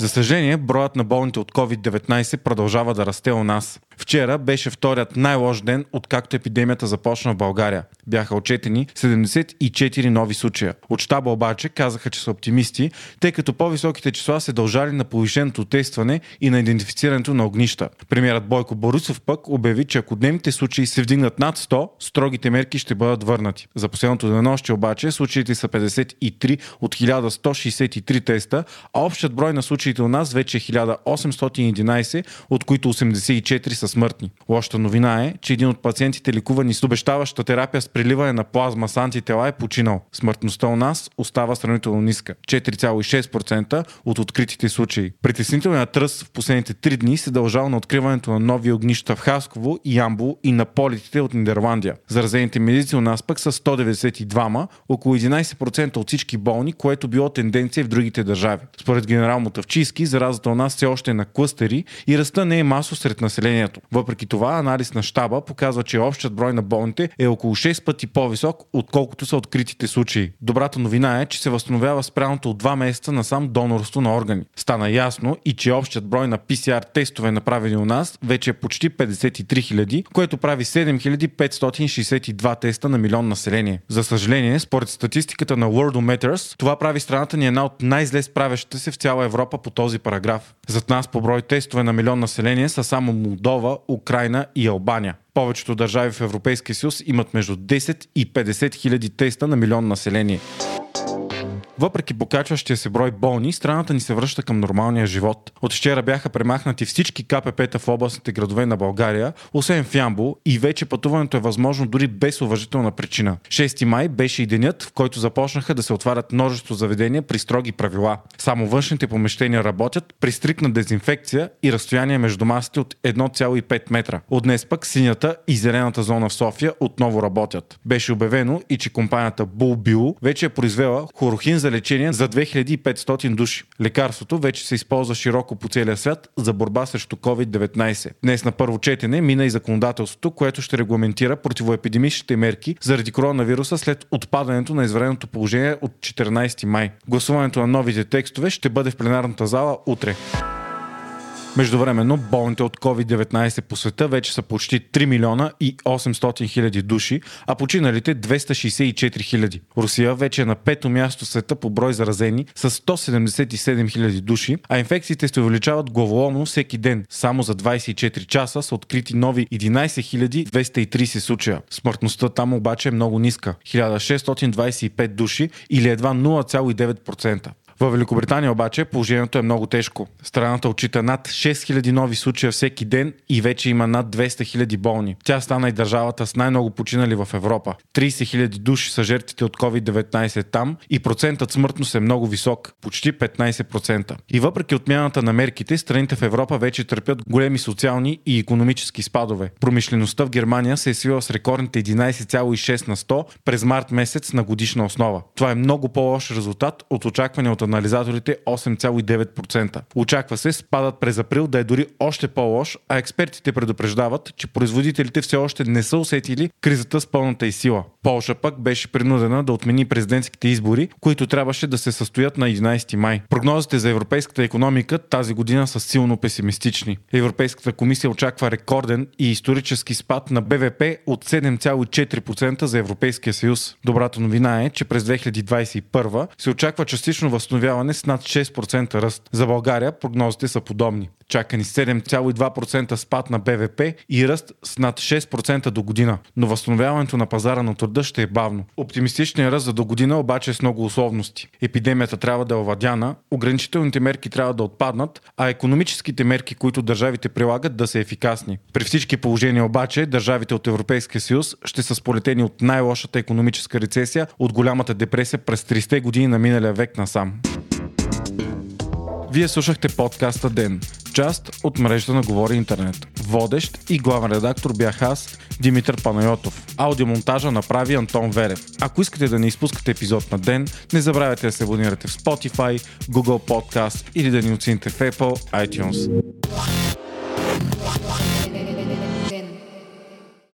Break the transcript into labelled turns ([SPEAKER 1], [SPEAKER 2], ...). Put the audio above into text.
[SPEAKER 1] За съжаление, броят на болните от COVID-19 продължава да расте у нас. Вчера беше вторият най-лош ден, откакто епидемията започна в България. Бяха отчетени 74 нови случая. От щаба обаче казаха, че са оптимисти, тъй като по-високите числа се дължали на повишеното тестване и на идентифицирането на огнища. Премьерът Бойко Борисов пък обяви, че ако дневните случаи се вдигнат над 100, строгите мерки ще бъдат върнати. За последното денонощие обаче случаите са 53 от 1163 теста, а общият брой на случаите у нас вече е 1811, от които 84 са смъртни. Лошата новина е, че един от пациентите, лекувани с обещаваща терапия с приливане на плазма с антитела, е починал. Смъртността у нас остава сравнително ниска 4,6% от откритите случаи. Притеснителният тръс в последните три дни се дължал на откриването на нови огнища в Хасково, Ямбол и на полетите от Нидерландия. Заразените медици у нас пък са 192, около 11% от всички болни, което било тенденция в другите държави. Според генерал Мотавчийски, заразата у нас все още е на клъстери и ръста не е масо сред населението. Въпреки това, анализ на щаба показва, че общият брой на болните е около 6 пъти по-висок, отколкото са откритите случаи. Добрата новина е, че се възстановява спряното от 2 месеца на сам донорство на органи. Стана ясно и че общият брой на PCR тестове направени у нас вече е почти 53 000, което прави 7562 теста на милион население. За съжаление, според статистиката на Worldometers, това прави страната ни една от най-зле справящите се в цяла Европа по този параграф. Зад нас по брой тестове на милион население са само Молдова, Украина и Албания. Повечето държави в Европейския съюз имат между 10 и 50 хиляди теста на милион население. Въпреки покачващия се брой болни, страната ни се връща към нормалния живот. От вчера бяха премахнати всички КПП-та в областните градове на България, освен в Ямбол и вече пътуването е възможно дори без уважителна причина. 6 май беше и денят, в който започнаха да се отварят множество заведения при строги правила. Само външните помещения работят при стрикна дезинфекция и разстояние между масите от 1,5 метра. От днес пък синята и зелената зона в София отново работят. Беше обявено и че компанията Булбио вече е произвела хорохин за лечение за 2500 души. Лекарството вече се използва широко по целия свят за борба срещу COVID-19. Днес на първо четене мина и законодателството, което ще регламентира противоепидемичните мерки заради коронавируса след отпадането на извареното положение от 14 май. Гласуването на новите текстове ще бъде в пленарната зала утре. Междувременно болните от COVID-19 по света вече са почти 3 милиона и 800 хиляди души, а починалите 264 хиляди. Русия вече е на пето място в света по брой заразени с 177 хиляди души, а инфекциите се увеличават главоломно всеки ден. Само за 24 часа са открити нови 11 230 случая. Смъртността там обаче е много ниска 1625 души или едва 0,9%. В Великобритания обаче положението е много тежко. Страната отчита над 6000 нови случая всеки ден и вече има над 200 000 болни. Тя стана и държавата с най-много починали в Европа. 30 000 души са жертвите от COVID-19 там и процентът смъртност е много висок, почти 15%. И въпреки отмяната на мерките, страните в Европа вече търпят големи социални и економически спадове. Промишлеността в Германия се е свила с рекордните 11,6 на 100 през март месец на годишна основа. Това е много по-лош резултат от очакване от анализаторите 8,9%. Очаква се спадът през април да е дори още по-лош, а експертите предупреждават, че производителите все още не са усетили кризата с пълната и сила. Полша пък беше принудена да отмени президентските избори, които трябваше да се състоят на 11 май. Прогнозите за европейската економика тази година са силно песимистични. Европейската комисия очаква рекорден и исторически спад на БВП от 7,4% за Европейския съюз. Добрата новина е, че през 2021 се очаква частично възстановяване възстановяване с над 6% ръст. За България прогнозите са подобни. Чакани 7,2% спад на БВП и ръст с над 6% до година. Но възстановяването на пазара на труда ще е бавно. Оптимистичният ръст за до година обаче е с много условности. Епидемията трябва да е овладяна, ограничителните мерки трябва да отпаднат, а економическите мерки, които държавите прилагат, да са ефикасни. При всички положения обаче държавите от Европейския съюз ще са сполетени от най-лошата економическа рецесия от голямата депресия през 30 години на миналия век насам. Вие слушахте подкаста Ден. Част от мрежата на Говори Интернет. Водещ и главен редактор бях аз, Димитър Панайотов. Аудиомонтажа направи Антон Верев. Ако искате да не изпускате епизод на ден, не забравяйте да се абонирате в Spotify, Google Podcast или да ни оцените в Apple iTunes.